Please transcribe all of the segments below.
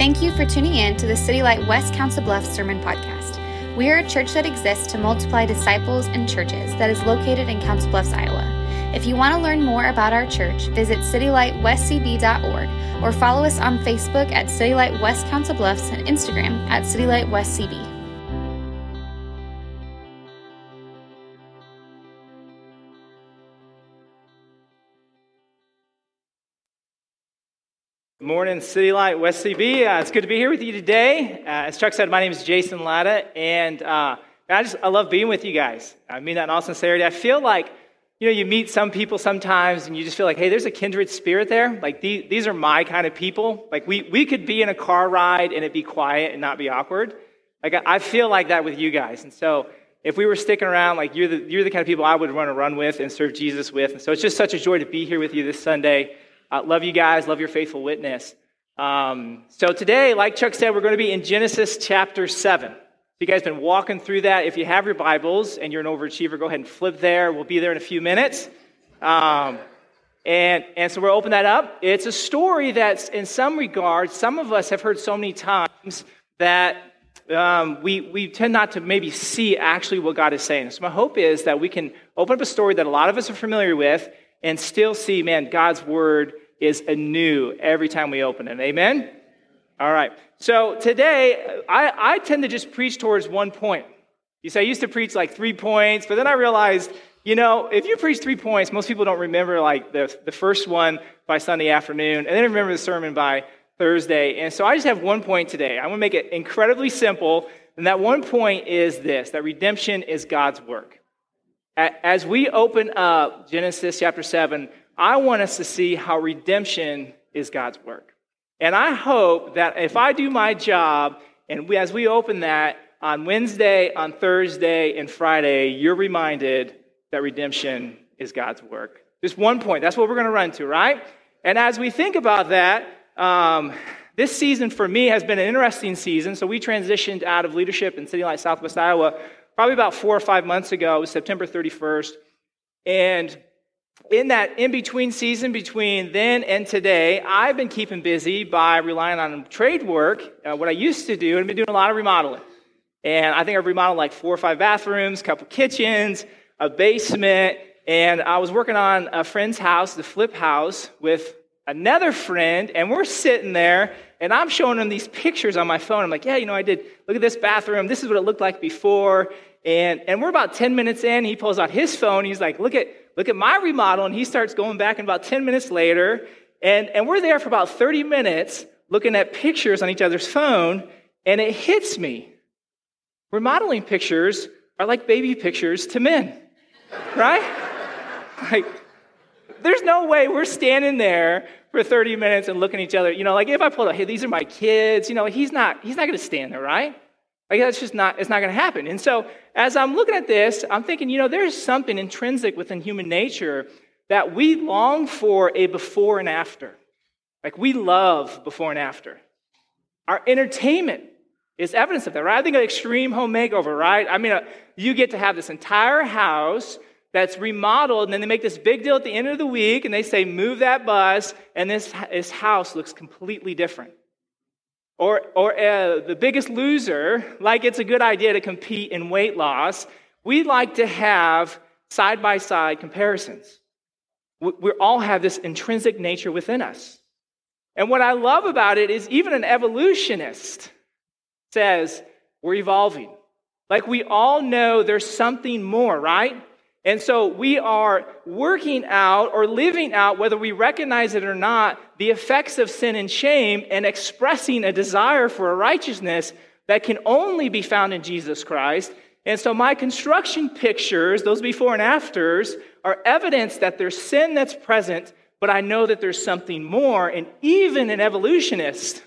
Thank you for tuning in to the City Light West Council Bluffs Sermon Podcast. We are a church that exists to multiply disciples and churches that is located in Council Bluffs, Iowa. If you want to learn more about our church, visit citylightwestcb.org or follow us on Facebook at City Light West Council Bluffs and Instagram at City Light West CB. Morning, City Light West CB. Uh, it's good to be here with you today. Uh, as Chuck said, my name is Jason Latta, and uh, I just I love being with you guys. I mean that in all sincerity. I feel like you know you meet some people sometimes, and you just feel like, hey, there's a kindred spirit there. Like these, these are my kind of people. Like we we could be in a car ride and it be quiet and not be awkward. Like I, I feel like that with you guys, and so if we were sticking around, like you're the you're the kind of people I would want to run with and serve Jesus with. And so it's just such a joy to be here with you this Sunday. Uh, love you guys. Love your faithful witness. Um, so today, like Chuck said, we're going to be in Genesis chapter 7. You guys been walking through that. If you have your Bibles and you're an overachiever, go ahead and flip there. We'll be there in a few minutes. Um, and, and so we'll open that up. It's a story that's, in some regards, some of us have heard so many times that um, we, we tend not to maybe see actually what God is saying. So my hope is that we can open up a story that a lot of us are familiar with and still see, man, God's word is anew every time we open it. Amen? All right. So today, I, I tend to just preach towards one point. You say I used to preach like three points, but then I realized, you know, if you preach three points, most people don't remember like the, the first one by Sunday afternoon, and then remember the sermon by Thursday. And so I just have one point today. I want to make it incredibly simple. And that one point is this that redemption is God's work. As we open up Genesis chapter 7, I want us to see how redemption is God's work. And I hope that if I do my job, and we, as we open that on Wednesday, on Thursday, and Friday, you're reminded that redemption is God's work. Just one point. That's what we're going to run to, right? And as we think about that, um, this season for me has been an interesting season. So we transitioned out of leadership in City Light Southwest Iowa probably about four or five months ago. It was September 31st. And in that in between season between then and today, I've been keeping busy by relying on trade work, uh, what I used to do, and I've been doing a lot of remodeling. And I think I've remodeled like four or five bathrooms, a couple kitchens, a basement, and I was working on a friend's house, the flip house, with another friend, and we're sitting there, and I'm showing him these pictures on my phone. I'm like, yeah, you know, I did, look at this bathroom. This is what it looked like before. And, and we're about 10 minutes in. He pulls out his phone. He's like, look at, look at my remodel. And he starts going back, and about 10 minutes later, and, and we're there for about 30 minutes looking at pictures on each other's phone, and it hits me. Remodeling pictures are like baby pictures to men, right? like, there's no way we're standing there for 30 minutes and looking at each other. You know, like if I pulled out, hey, these are my kids, you know, he's not, he's not going to stand there, right? Like that's just not, it's not going to happen. And so as I'm looking at this, I'm thinking, you know, there's something intrinsic within human nature that we long for a before and after. Like we love before and after. Our entertainment is evidence of that, right? I think of extreme home makeover, right? I mean, uh, you get to have this entire house that's remodeled, and then they make this big deal at the end of the week, and they say, move that bus, and this, this house looks completely different. Or, or uh, the biggest loser, like it's a good idea to compete in weight loss, we like to have side by side comparisons. We, we all have this intrinsic nature within us. And what I love about it is even an evolutionist says we're evolving. Like we all know there's something more, right? And so we are working out or living out, whether we recognize it or not, the effects of sin and shame and expressing a desire for a righteousness that can only be found in Jesus Christ. And so my construction pictures, those before and afters, are evidence that there's sin that's present, but I know that there's something more. And even an evolutionist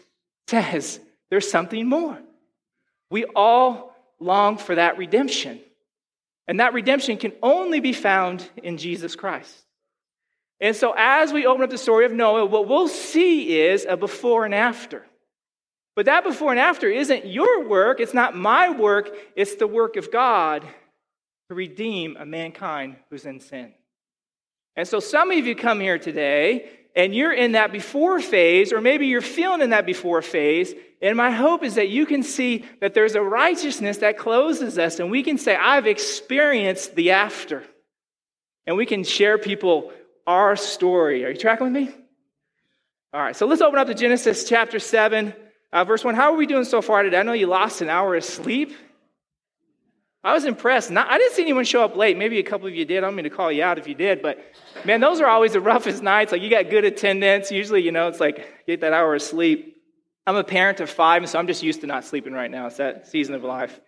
says there's something more. We all long for that redemption. And that redemption can only be found in Jesus Christ. And so, as we open up the story of Noah, what we'll see is a before and after. But that before and after isn't your work, it's not my work, it's the work of God to redeem a mankind who's in sin. And so, some of you come here today and you're in that before phase, or maybe you're feeling in that before phase. And my hope is that you can see that there's a righteousness that closes us, and we can say, I've experienced the after. And we can share people our story. Are you tracking with me? All right, so let's open up to Genesis chapter 7, uh, verse 1. How are we doing so far today? I know you lost an hour of sleep. I was impressed. Not, I didn't see anyone show up late. Maybe a couple of you did. I don't mean to call you out if you did, but man, those are always the roughest nights. Like you got good attendance. Usually, you know, it's like get that hour of sleep. I'm a parent of five, so I'm just used to not sleeping right now. It's that season of life.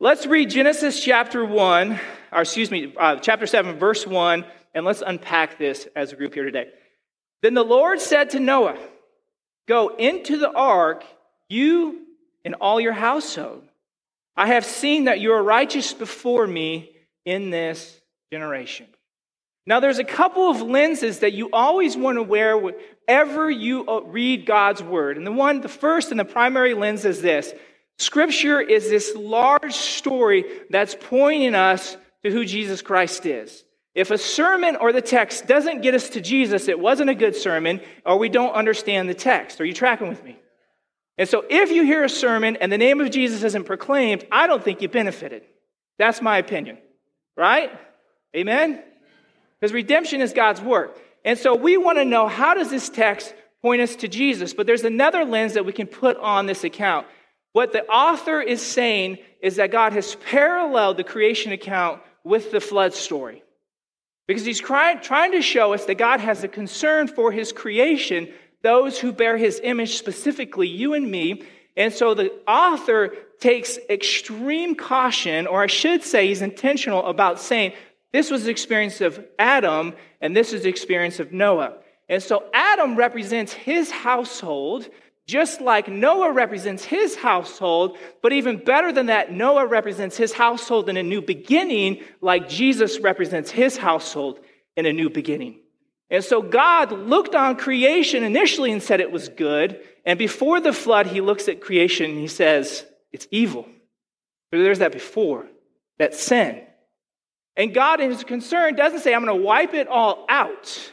Let's read Genesis chapter 1, or excuse me, uh, chapter 7, verse 1, and let's unpack this as a group here today. Then the Lord said to Noah, Go into the ark, you and all your household I have seen that you are righteous before me in this generation. Now, there's a couple of lenses that you always want to wear whenever you uh, read God's word. And the one, the first and the primary lens is this Scripture is this large story that's pointing us to who Jesus Christ is. If a sermon or the text doesn't get us to Jesus, it wasn't a good sermon, or we don't understand the text. Are you tracking with me? And so if you hear a sermon and the name of Jesus isn't proclaimed, I don't think you benefited. That's my opinion. Right? Amen? Because redemption is God's work. And so we want to know how does this text point us to Jesus? But there's another lens that we can put on this account. What the author is saying is that God has paralleled the creation account with the flood story. Because he's trying, trying to show us that God has a concern for his creation those who bear his image, specifically you and me. And so the author takes extreme caution, or I should say, he's intentional about saying this was the experience of Adam and this is the experience of Noah. And so Adam represents his household, just like Noah represents his household, but even better than that, Noah represents his household in a new beginning, like Jesus represents his household in a new beginning. And so God looked on creation initially and said it was good. And before the flood, he looks at creation and he says, it's evil. There's that before, that sin. And God, in his concern, doesn't say, I'm going to wipe it all out.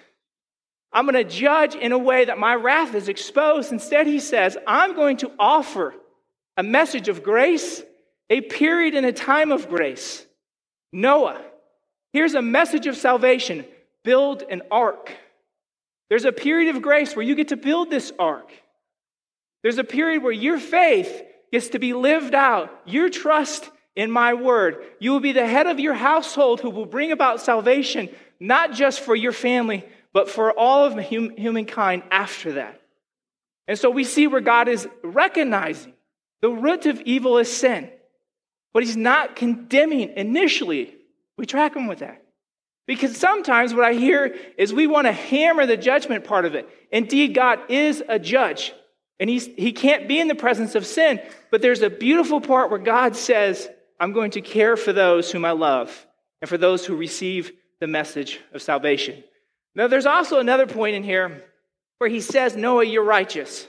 I'm going to judge in a way that my wrath is exposed. Instead, he says, I'm going to offer a message of grace, a period and a time of grace. Noah, here's a message of salvation build an ark. There's a period of grace where you get to build this ark. There's a period where your faith gets to be lived out, your trust in my word. You will be the head of your household who will bring about salvation, not just for your family, but for all of humankind after that. And so we see where God is recognizing the root of evil is sin, but He's not condemning initially. We track Him with that. Because sometimes what I hear is we want to hammer the judgment part of it. Indeed, God is a judge, and he's, He can't be in the presence of sin. But there's a beautiful part where God says, I'm going to care for those whom I love and for those who receive the message of salvation. Now, there's also another point in here where He says, Noah, you're righteous.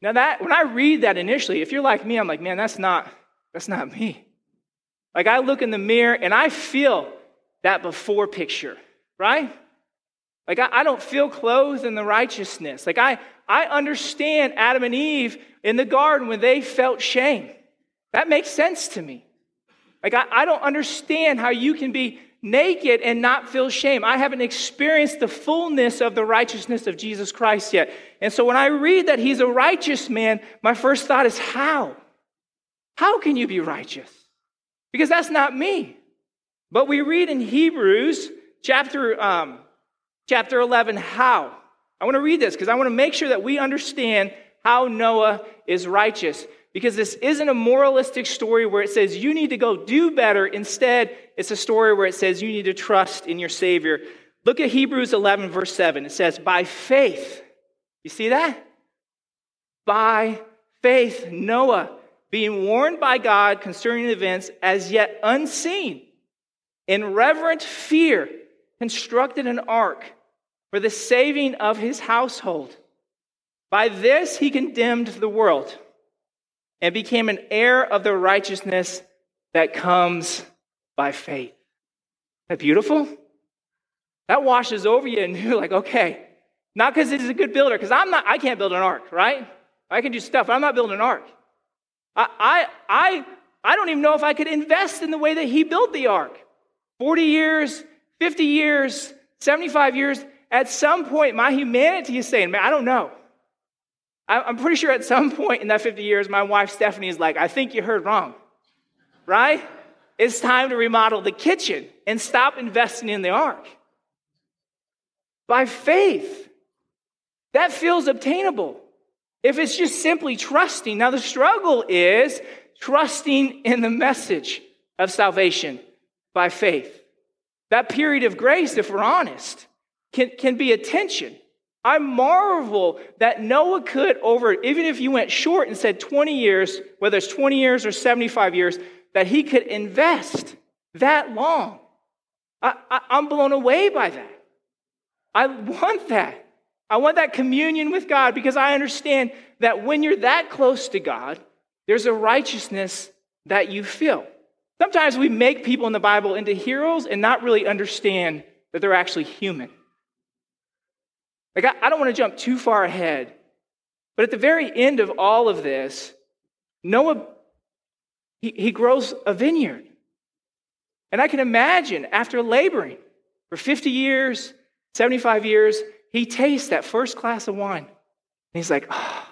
Now, that when I read that initially, if you're like me, I'm like, man, that's not, that's not me. Like I look in the mirror and I feel that before picture, right? Like, I, I, don't feel clothed in the righteousness. Like, I, I understand Adam and Eve in the garden when they felt shame. That makes sense to me. Like, I, I don't understand how you can be naked and not feel shame. I haven't experienced the fullness of the righteousness of Jesus Christ yet. And so when I read that he's a righteous man, my first thought is, how? How can you be righteous? Because that's not me. But we read in Hebrews chapter, um, chapter 11 how. I want to read this because I want to make sure that we understand how Noah is righteous. Because this isn't a moralistic story where it says you need to go do better. Instead, it's a story where it says you need to trust in your Savior. Look at Hebrews 11, verse 7. It says, By faith, you see that? By faith, Noah, being warned by God concerning events as yet unseen, in reverent fear, constructed an ark for the saving of his household. By this he condemned the world and became an heir of the righteousness that comes by faith. Isn't that beautiful? That washes over you, and you're like, okay, Not because he's a good builder, because I'm not, I can't build an ark, right? I can do stuff, I'm not building an ark. I, I, I, I don't even know if I could invest in the way that he built the ark. 40 years, 50 years, 75 years, at some point, my humanity is saying, man, I don't know. I'm pretty sure at some point in that 50 years, my wife Stephanie is like, I think you heard wrong, right? It's time to remodel the kitchen and stop investing in the ark. By faith, that feels obtainable. If it's just simply trusting. Now, the struggle is trusting in the message of salvation by faith. That period of grace, if we're honest, can, can be a tension. I marvel that Noah could, over, even if you went short and said 20 years, whether it's 20 years or 75 years, that he could invest that long. I, I'm blown away by that. I want that. I want that communion with God because I understand that when you're that close to God, there's a righteousness that you feel. Sometimes we make people in the Bible into heroes and not really understand that they're actually human. Like, I, don't want to jump too far ahead, but at the very end of all of this, Noah, he, he grows a vineyard. And I can imagine after laboring for 50 years, 75 years, he tastes that first glass of wine. And he's like, oh,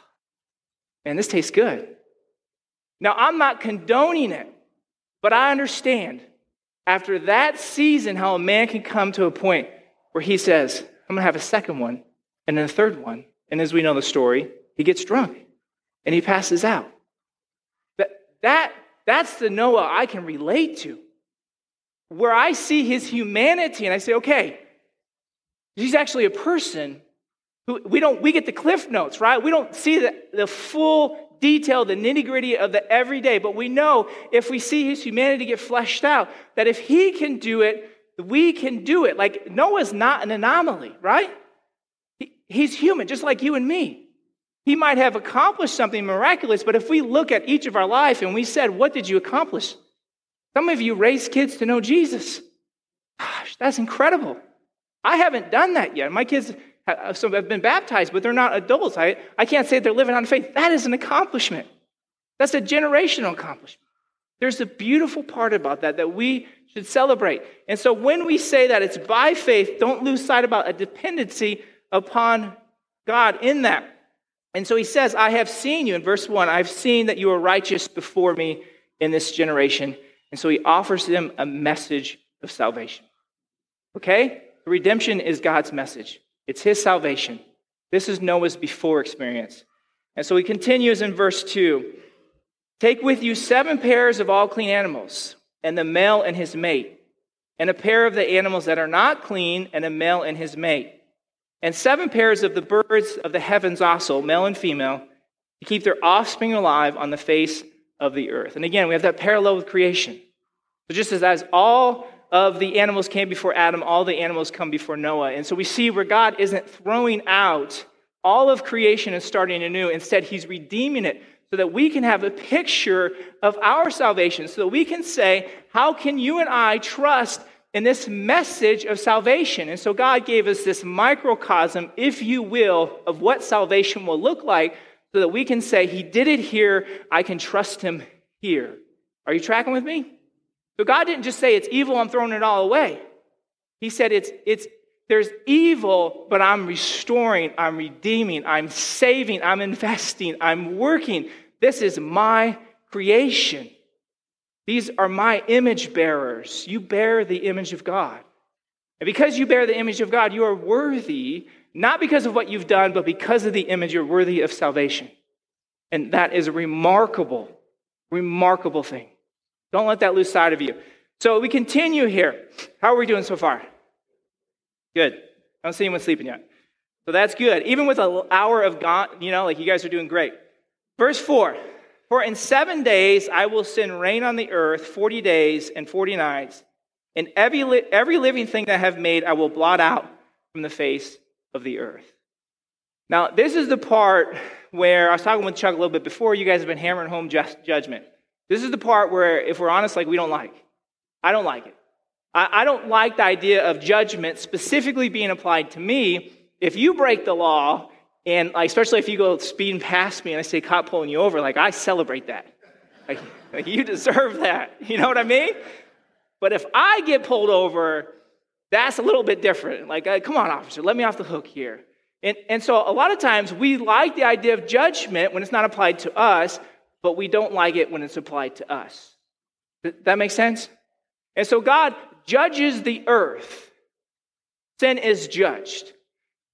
man, this tastes good. Now, I'm not condoning it, but I understand after that season how a man can come to a point where he says, I'm going to have a second one and then a third one. And as we know the story, he gets drunk and he passes out. That, that, that's the Noah I can relate to, where I see his humanity and I say, okay, he's actually a person who we don't, we get the cliff notes, right? We don't see the, the full detail, the nitty gritty of the everyday, but we know if we see his humanity get fleshed out, that if he can do it, we can do it. Like Noah's not an anomaly, right? He's human, just like you and me. He might have accomplished something miraculous, but if we look at each of our life and we said, What did you accomplish? Some of you raised kids to know Jesus. Gosh, that's incredible. I haven't done that yet. My kids Uh, some have been baptized, but they're not adults. I, I can't say they're living on faith. That is an accomplishment. That's a generational accomplishment. There's a beautiful part about that that we should celebrate. And so when we say that it's by faith, don't lose sight about a dependency upon God in that. And so he says, I have seen you, in verse 1, I've seen that you are righteous before me in this generation. And so he offers them a message of salvation. Okay? Redemption is God's message, it's his salvation. This is Noah's before experience. And so he continues in verse 2 Take with you seven pairs of all clean animals, and the male and his mate, and a pair of the animals that are not clean, and a male and his mate and seven pairs of the birds of the heavens also, male and female, to keep their offspring alive on the face of the earth. And again, we have that parallel with creation. So just as, as all of the animals came before Adam, all the animals come before Noah. And so we see where God isn't throwing out all of creation and starting anew. Instead, he's redeeming it so that we can have a picture of our salvation, so that we can say, how can you and I trust in this message of salvation. And so God gave us this microcosm, if you will, of what salvation will look like so that we can say, He did it here, I can trust Him here. Are you tracking with me? So God didn't just say, It's evil, I'm throwing it all away. He said, It's, it's, there's evil, but I'm restoring, I'm redeeming, I'm saving, I'm investing, I'm working. This is my creation. These are my image bearers. You bear the image of God. And because you bear the image of God, you are worthy, not because of what you've done, but because of the image, you're worthy of salvation. And that is a remarkable, remarkable thing. Don't let that lose sight of you. So we continue here. How are we doing so far? Good. I don't see anyone sleeping yet. So that's good. Even with an hour of God, you know, like you guys are doing great. Verse 4 for in seven days I will send rain on the earth, 40 days and 40 nights, and every, li- every living thing that I have made I will blot out from the face of the earth. Now, this is the part where I was talking with Chuck a little bit before. You guys have been hammering home just judgment. This is the part where, if we're honest, like we don't like. I don't like it. I, I don't like the idea of judgment specifically being applied to me if you break the law, and like, especially if you go speeding past me and I say cop pulling you over, like I celebrate that. Like, like you deserve that. You know what I mean? But if I get pulled over, that's a little bit different. Like, uh, come on, officer, let me off the hook here. And, and so a lot of times we like the idea of judgment when it's not applied to us, but we don't like it when it's applied to us. That makes sense? And so God judges the earth. Sin is judged.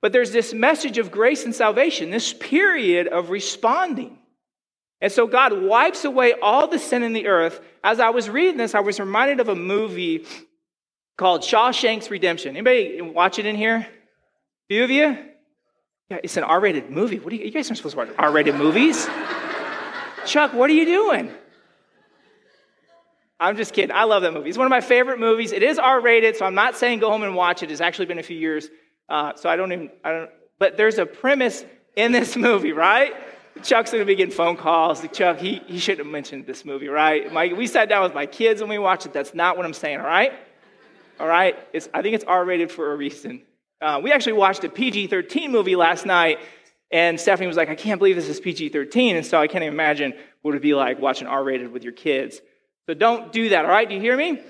But there's this message of grace and salvation, this period of responding. And so God wipes away all the sin in the earth. As I was reading this, I was reminded of a movie called Shawshank's Redemption. Anybody watch it in here? A few of you? Yeah, it's an R-rated movie. What are you, you guys aren't supposed to watch R-rated movies? Chuck, what are you doing? I'm just kidding. I love that movie. It's one of my favorite movies. It is R-rated, so I'm not saying go home and watch it. It's actually been a few years, uh, so I don't even. I don't. But there's a premise in this movie, right? Chuck's to be getting phone calls. Chuck, he, he shouldn't have mentioned this movie, right? My, we sat down with my kids and we watched it. That's not what I'm saying, all right? All right? It's, I think it's R rated for a reason. Uh, we actually watched a PG 13 movie last night, and Stephanie was like, I can't believe this is PG 13. And so I can't even imagine what it would be like watching R rated with your kids. So don't do that, all right? Do you hear me?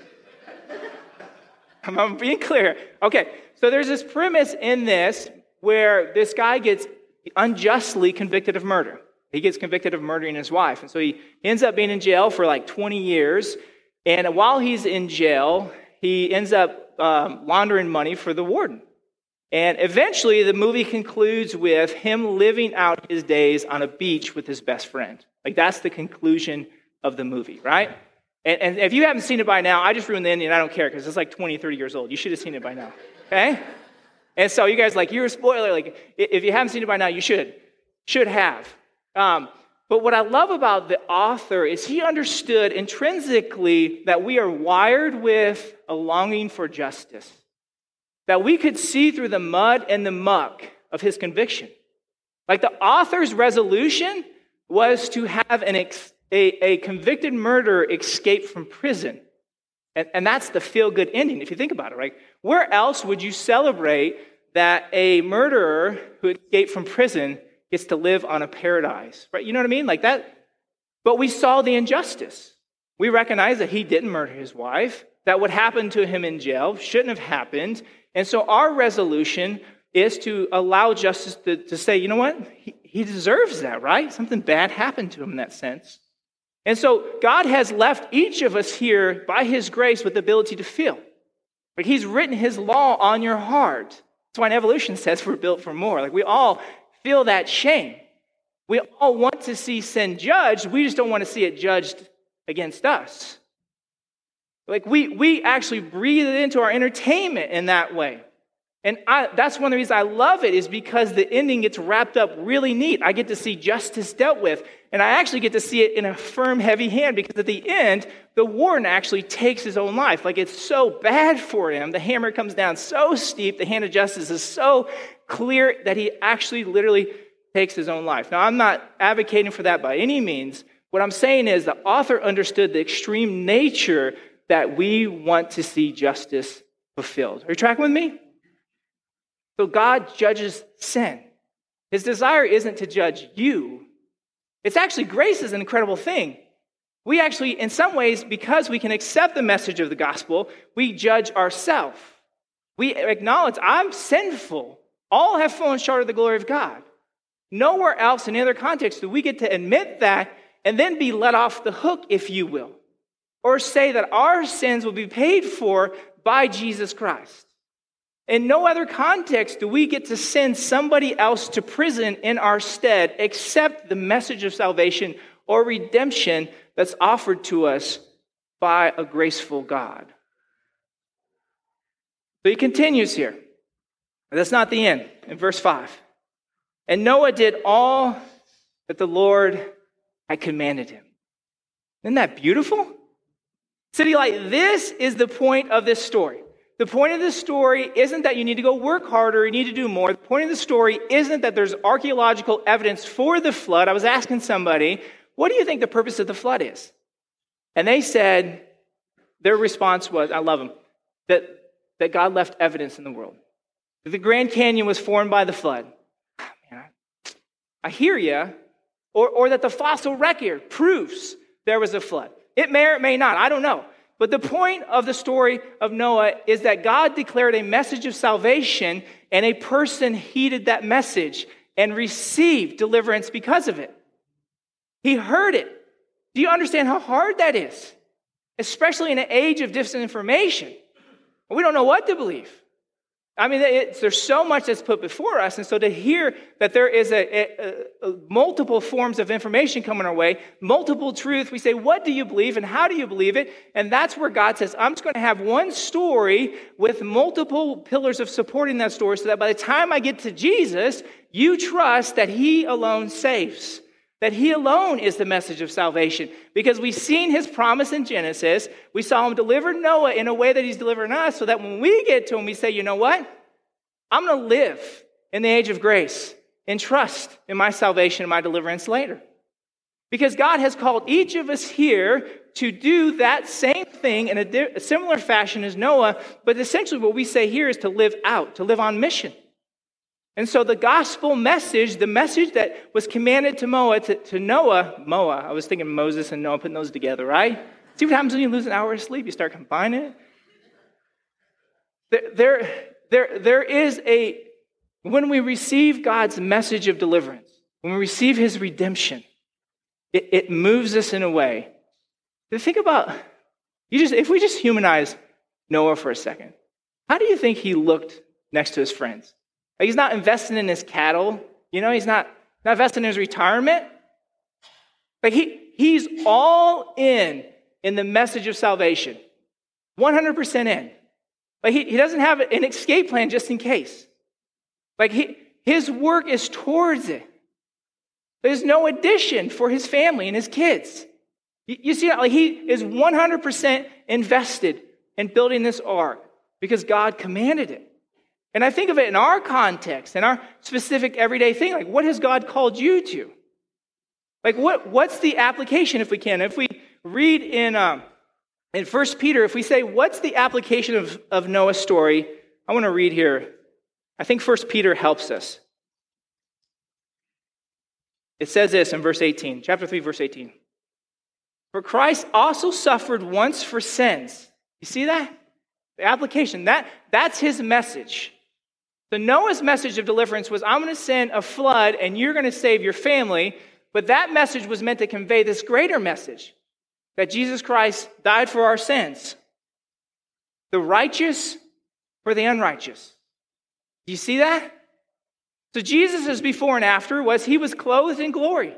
I'm being clear. Okay, so there's this premise in this where this guy gets unjustly convicted of murder. He gets convicted of murdering his wife. And so he ends up being in jail for like 20 years. And while he's in jail, he ends up um, laundering money for the warden. And eventually, the movie concludes with him living out his days on a beach with his best friend. Like, that's the conclusion of the movie, right? And, and if you haven't seen it by now, I just ruined the ending. I don't care because it's like 20, 30 years old. You should have seen it by now, okay? And so you guys, like, you're a spoiler. Like, if you haven't seen it by now, you should. Should have. Um, but what I love about the author is he understood intrinsically that we are wired with a longing for justice that we could see through the mud and the muck of his conviction. Like the author's resolution was to have an ex, a, a convicted murderer escape from prison. And, and that's the feel good ending, if you think about it, right? Where else would you celebrate that a murderer who escaped from prison gets to live on a paradise, right? You know what I mean? Like that. But we saw the injustice. We recognize that he didn't murder his wife, that what happened to him in jail shouldn't have happened, and so our resolution is to allow justice to, to say, you know what? He, he deserves that, right? Something bad happened to him in that sense. And so God has left each of us here by his grace with the ability to feel. Like he's written his law on your heart. That's why in evolution says we're built for more. Like we all feel that shame. We all want to see sin judged. We just don't want to see it judged against us. Like we, we actually breathe it into our entertainment in that way. And I, that's one of the reasons I love it is because the ending gets wrapped up really neat. I get to see justice dealt with. And I actually get to see it in a firm, heavy hand because at the end, the warden actually takes his own life. Like it's so bad for him. The hammer comes down so steep. The hand of justice is so clear that he actually literally takes his own life. Now, I'm not advocating for that by any means. What I'm saying is the author understood the extreme nature that we want to see justice fulfilled. Are you tracking with me? So God judges sin. His desire isn't to judge you. It's actually grace is an incredible thing. We actually, in some ways, because we can accept the message of the gospel, we judge ourselves. We acknowledge I'm sinful. All have fallen short of the glory of God. Nowhere else in any other context do we get to admit that and then be let off the hook, if you will or say that our sins will be paid for by Jesus Christ. In no other context do we get to send somebody else to prison in our stead except the message of salvation or redemption that's offered to us by a graceful God. So he continues here. That's not the end. In verse 5. And Noah did all that the Lord had commanded him. Isn't that beautiful? City Light, this is the point of this story. The point of this story isn't that you need to go work harder, you need to do more. The point of the story isn't that there's archaeological evidence for the flood. I was asking somebody, what do you think the purpose of the flood is? And they said, their response was, I love them, that, that God left evidence in the world. that the Grand Canyon was formed by the flood. Ah, man, I, I hear you. Or, or that the fossil record proves there was a flood. It may or it may not. I don't know. But the point of the story of Noah is that God declared a message of salvation, and a person heeded that message and received deliverance because of it. He heard it. Do you understand how hard that is? Especially in an age of disinformation. We don't know what to believe. I mean, there's so much that's put before us, and so to hear that there is a, a, a, multiple forms of information coming our way, multiple truth, we say, what do you believe and how do you believe it? And that's where God says, I'm just going to have one story with multiple pillars of supporting that story, so that by the time I get to Jesus, you trust that He alone saves that he alone is the message of salvation because we've seen his promise in Genesis. We saw him deliver Noah in a way that he's delivering us so that when we get to him, we say, you know what? I'm going to live in the age of grace and trust in my salvation and my deliverance later. Because God has called each of us here to do that same thing in a, di- a similar fashion as Noah, but essentially what we say here is to live out, to live on mission. And so the gospel message, the message that was commanded to Noah, to, to Noah, Moa, I was thinking Moses and Noah putting those together, right? See what happens when you lose an hour of sleep? You start combining it. There, there, there, there is a, when we receive God's message of deliverance, when we receive his redemption, it, it moves us in a way. Think about, you just, if we just humanize Noah for a second, how do you think he looked next to his friends? He's not investing in his cattle. You know, he's not, not investing in his retirement. Like he, he's all in in the message of salvation. 100% in. Like he, he doesn't have an escape plan just in case. Like he, his work is towards it. There's no addition for his family and his kids. You, you see, like he is 100% invested in building this ark because God commanded it. And I think of it in our context, in our specific everyday thing. Like, what has God called you to? Like, what, what's the application if we can? If we read in, um, in 1 Peter, if we say, what's the application of, of Noah's story? I want to read here. I think 1 Peter helps us. It says this in verse 18, chapter 3, verse 18. For Christ also suffered once for sins. You see that? The application, that, that's his message. The Noah's message of deliverance was, I'm going to send a flood and you're going to save your family. But that message was meant to convey this greater message that Jesus Christ died for our sins. The righteous for the unrighteous. Do you see that? So Jesus' before and after was he was clothed in glory.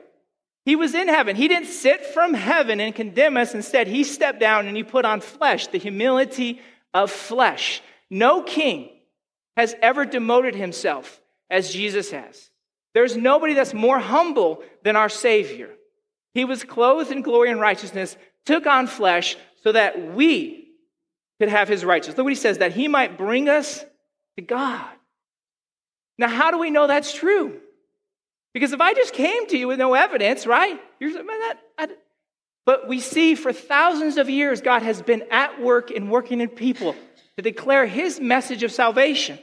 He was in heaven. He didn't sit from heaven and condemn us. Instead, he stepped down and he put on flesh, the humility of flesh. No king has ever demoted himself as Jesus has. There's nobody that's more humble than our Savior. He was clothed in glory and righteousness, took on flesh so that we could have his righteousness. Look what he says, that he might bring us to God. Now, how do we know that's true? Because if I just came to you with no evidence, right? You're, that, I, but we see for thousands of years, God has been at work and working in people to declare his message of salvation.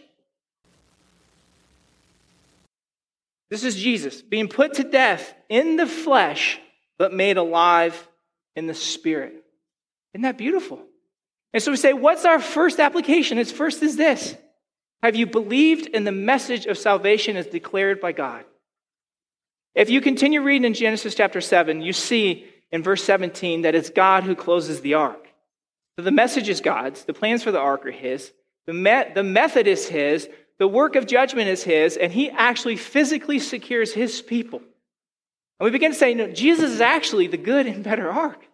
This is Jesus being put to death in the flesh, but made alive in the spirit. Isn't that beautiful? And so we say, what's our first application? Its first is this Have you believed in the message of salvation as declared by God? If you continue reading in Genesis chapter 7, you see in verse 17 that it's God who closes the ark. So the message is God's, the plans for the ark are His, the, me- the method is His, the work of judgment is His, and He actually physically secures His people. And we begin to say, no, Jesus is actually the good and better ark.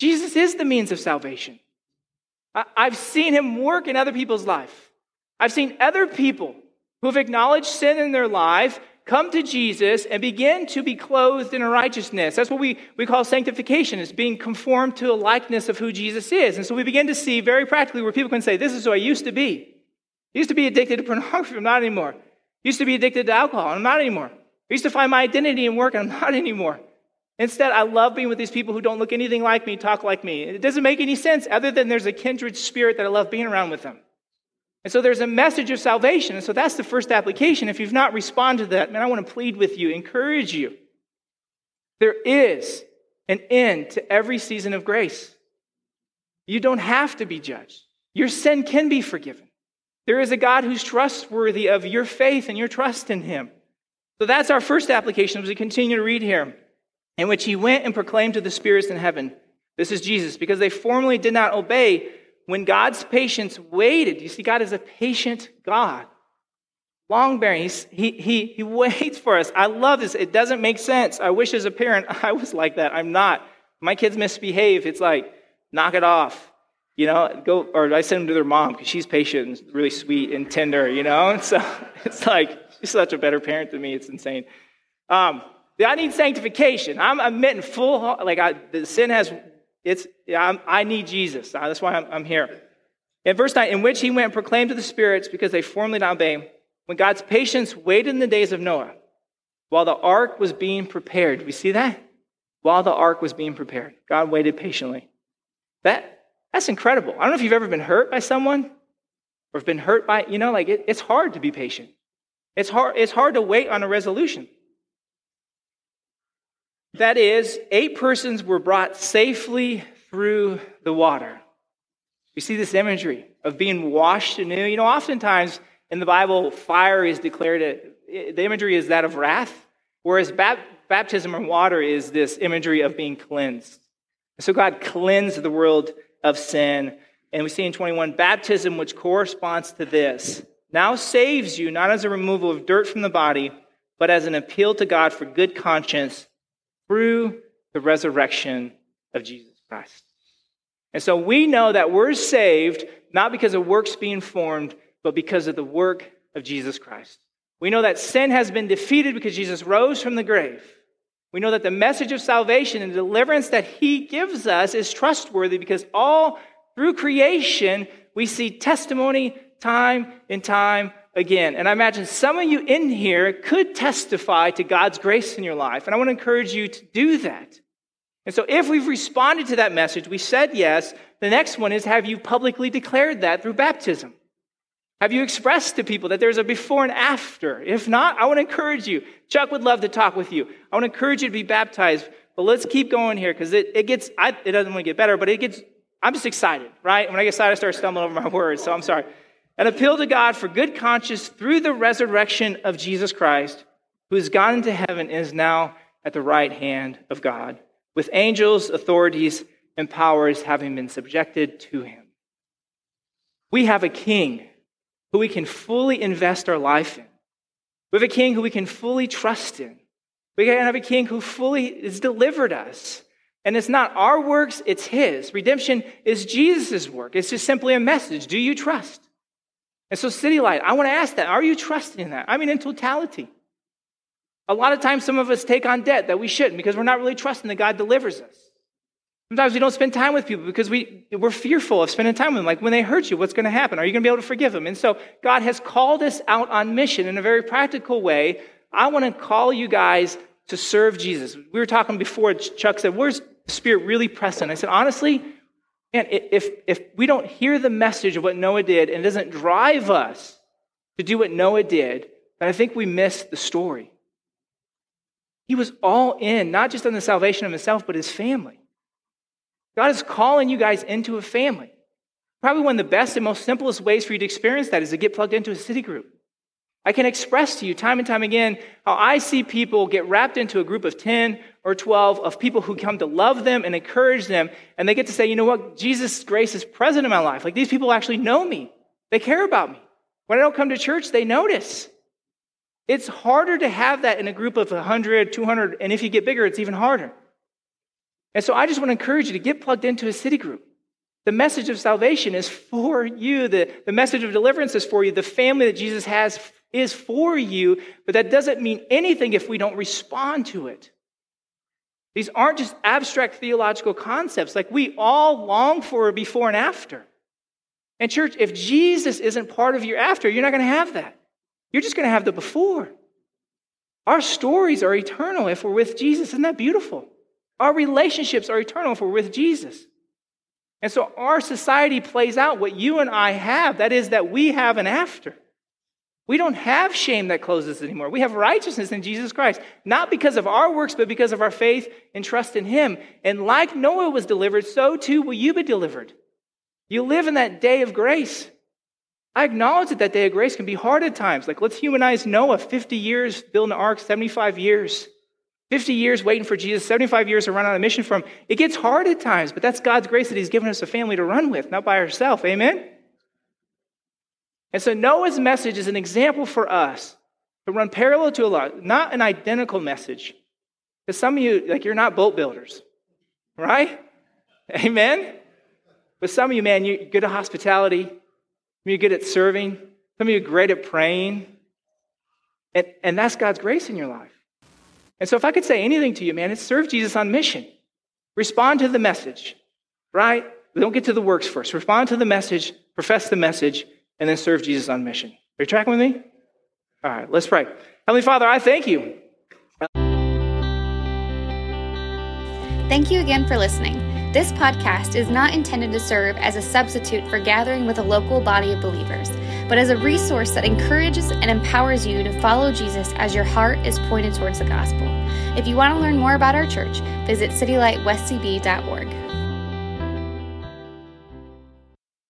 Jesus is the means of salvation. I- I've seen Him work in other people's life. I've seen other people who have acknowledged sin in their life come to Jesus and begin to be clothed in righteousness. That's what we, we call sanctification. It's being conformed to a likeness of who Jesus is. And so we begin to see very practically where people can say, This is who I used to be. I used to be addicted to pornography, I'm not anymore. I used to be addicted to alcohol, I'm not anymore. I used to find my identity in work, I'm not anymore. Instead, I love being with these people who don't look anything like me, talk like me. It doesn't make any sense other than there's a kindred spirit that I love being around with them. And so there's a message of salvation. And so that's the first application. If you've not responded to that, man, I want to plead with you, encourage you. There is an end to every season of grace. You don't have to be judged. Your sin can be forgiven. There is a God who's trustworthy of your faith and your trust in him. So that's our first application as we continue to read here, in which he went and proclaimed to the spirits in heaven. This is Jesus, because they formerly did not obey when God's patience waited. You see, God is a patient God. Long bearing, he, he, he waits for us. I love this. It doesn't make sense. I wish as a parent I was like that. I'm not. My kids misbehave. It's like, knock it off. You know, go, or I send them to their mom because she's patient and really sweet and tender, you know? And so it's like, she's such a better parent than me. It's insane. Um, I need sanctification. I'm admitting full, like, I, the sin has, it's, I'm, i need Jesus. Uh, that's why I'm, I'm, here. In verse 9, in which he went and proclaimed to the spirits because they formerly not obeyed, when God's patience waited in the days of Noah, while the ark was being prepared. We see that? While the ark was being prepared, God waited patiently. That that's incredible. I don't know if you've ever been hurt by someone or been hurt by, you know, like it, it's hard to be patient. It's hard, it's hard to wait on a resolution. That is, eight persons were brought safely through the water. We see this imagery of being washed anew. You know, oftentimes in the Bible, fire is declared, a, the imagery is that of wrath, whereas baptism in water is this imagery of being cleansed. So God cleansed the world of sin. And we see in 21, baptism, which corresponds to this, now saves you not as a removal of dirt from the body, but as an appeal to God for good conscience through the resurrection of Jesus Christ. And so we know that we're saved not because of works being formed, but because of the work of Jesus Christ. We know that sin has been defeated because Jesus rose from the grave. We know that the message of salvation and deliverance that he gives us is trustworthy because all through creation we see testimony time and time again. And I imagine some of you in here could testify to God's grace in your life. And I want to encourage you to do that. And so if we've responded to that message, we said yes, the next one is have you publicly declared that through baptism? Have you expressed to people that there's a before and after? If not, I want to encourage you. Chuck would love to talk with you. I want to encourage you to be baptized. But let's keep going here because it, it gets, I, it doesn't want to get better, but it gets, I'm just excited, right? When I get excited, I start stumbling over my words, so I'm sorry. An appeal to God for good conscience through the resurrection of Jesus Christ, who has gone into heaven and is now at the right hand of God, with angels, authorities, and powers having been subjected to him. We have a king who we can fully invest our life in. We have a king who we can fully trust in. We have a king who fully has delivered us. And it's not our works, it's his. Redemption is Jesus' work. It's just simply a message. Do you trust? And so, City Light, I want to ask that. Are you trusting in that? I mean, in totality. A lot of times, some of us take on debt that we shouldn't because we're not really trusting that God delivers us. Sometimes we don't spend time with people because we, we're fearful of spending time with them. Like when they hurt you, what's going to happen? Are you going to be able to forgive them? And so God has called us out on mission in a very practical way. I want to call you guys to serve Jesus. We were talking before, Chuck said, Where's the Spirit really present? I said, Honestly, man, if, if we don't hear the message of what Noah did and it doesn't drive us to do what Noah did, then I think we miss the story. He was all in, not just on the salvation of himself, but his family. God is calling you guys into a family. Probably one of the best and most simplest ways for you to experience that is to get plugged into a city group. I can express to you time and time again how I see people get wrapped into a group of 10 or 12 of people who come to love them and encourage them, and they get to say, you know what, Jesus' grace is present in my life. Like these people actually know me, they care about me. When I don't come to church, they notice. It's harder to have that in a group of 100, 200, and if you get bigger, it's even harder. And so I just want to encourage you to get plugged into a city group. The message of salvation is for you. The, the message of deliverance is for you. The family that Jesus has is for you, but that doesn't mean anything if we don't respond to it. These aren't just abstract theological concepts like we all long for before and after. And, church, if Jesus isn't part of your after, you're not going to have that. You're just going to have the before. Our stories are eternal if we're with Jesus. Isn't that beautiful? Our relationships are eternal if we're with Jesus. And so our society plays out what you and I have that is, that we have an after. We don't have shame that closes anymore. We have righteousness in Jesus Christ, not because of our works, but because of our faith and trust in Him. And like Noah was delivered, so too will you be delivered. You live in that day of grace. I acknowledge that that day of grace can be hard at times. Like, let's humanize Noah 50 years building an ark, 75 years. 50 years waiting for Jesus, 75 years to run on a mission for him. It gets hard at times, but that's God's grace that He's given us a family to run with, not by ourselves. Amen? And so Noah's message is an example for us to run parallel to a lot, not an identical message. Because some of you, like, you're not boat builders, right? Amen? But some of you, man, you're good at hospitality. Some of You're good at serving. Some of you great at praying. And, and that's God's grace in your life. And so, if I could say anything to you, man, it's serve Jesus on mission. Respond to the message, right? We Don't get to the works first. Respond to the message, profess the message, and then serve Jesus on mission. Are you tracking with me? All right, let's pray. Heavenly Father, I thank you. Thank you again for listening. This podcast is not intended to serve as a substitute for gathering with a local body of believers, but as a resource that encourages and empowers you to follow Jesus as your heart is pointed towards the gospel. If you want to learn more about our church, visit citylightwestcb.org.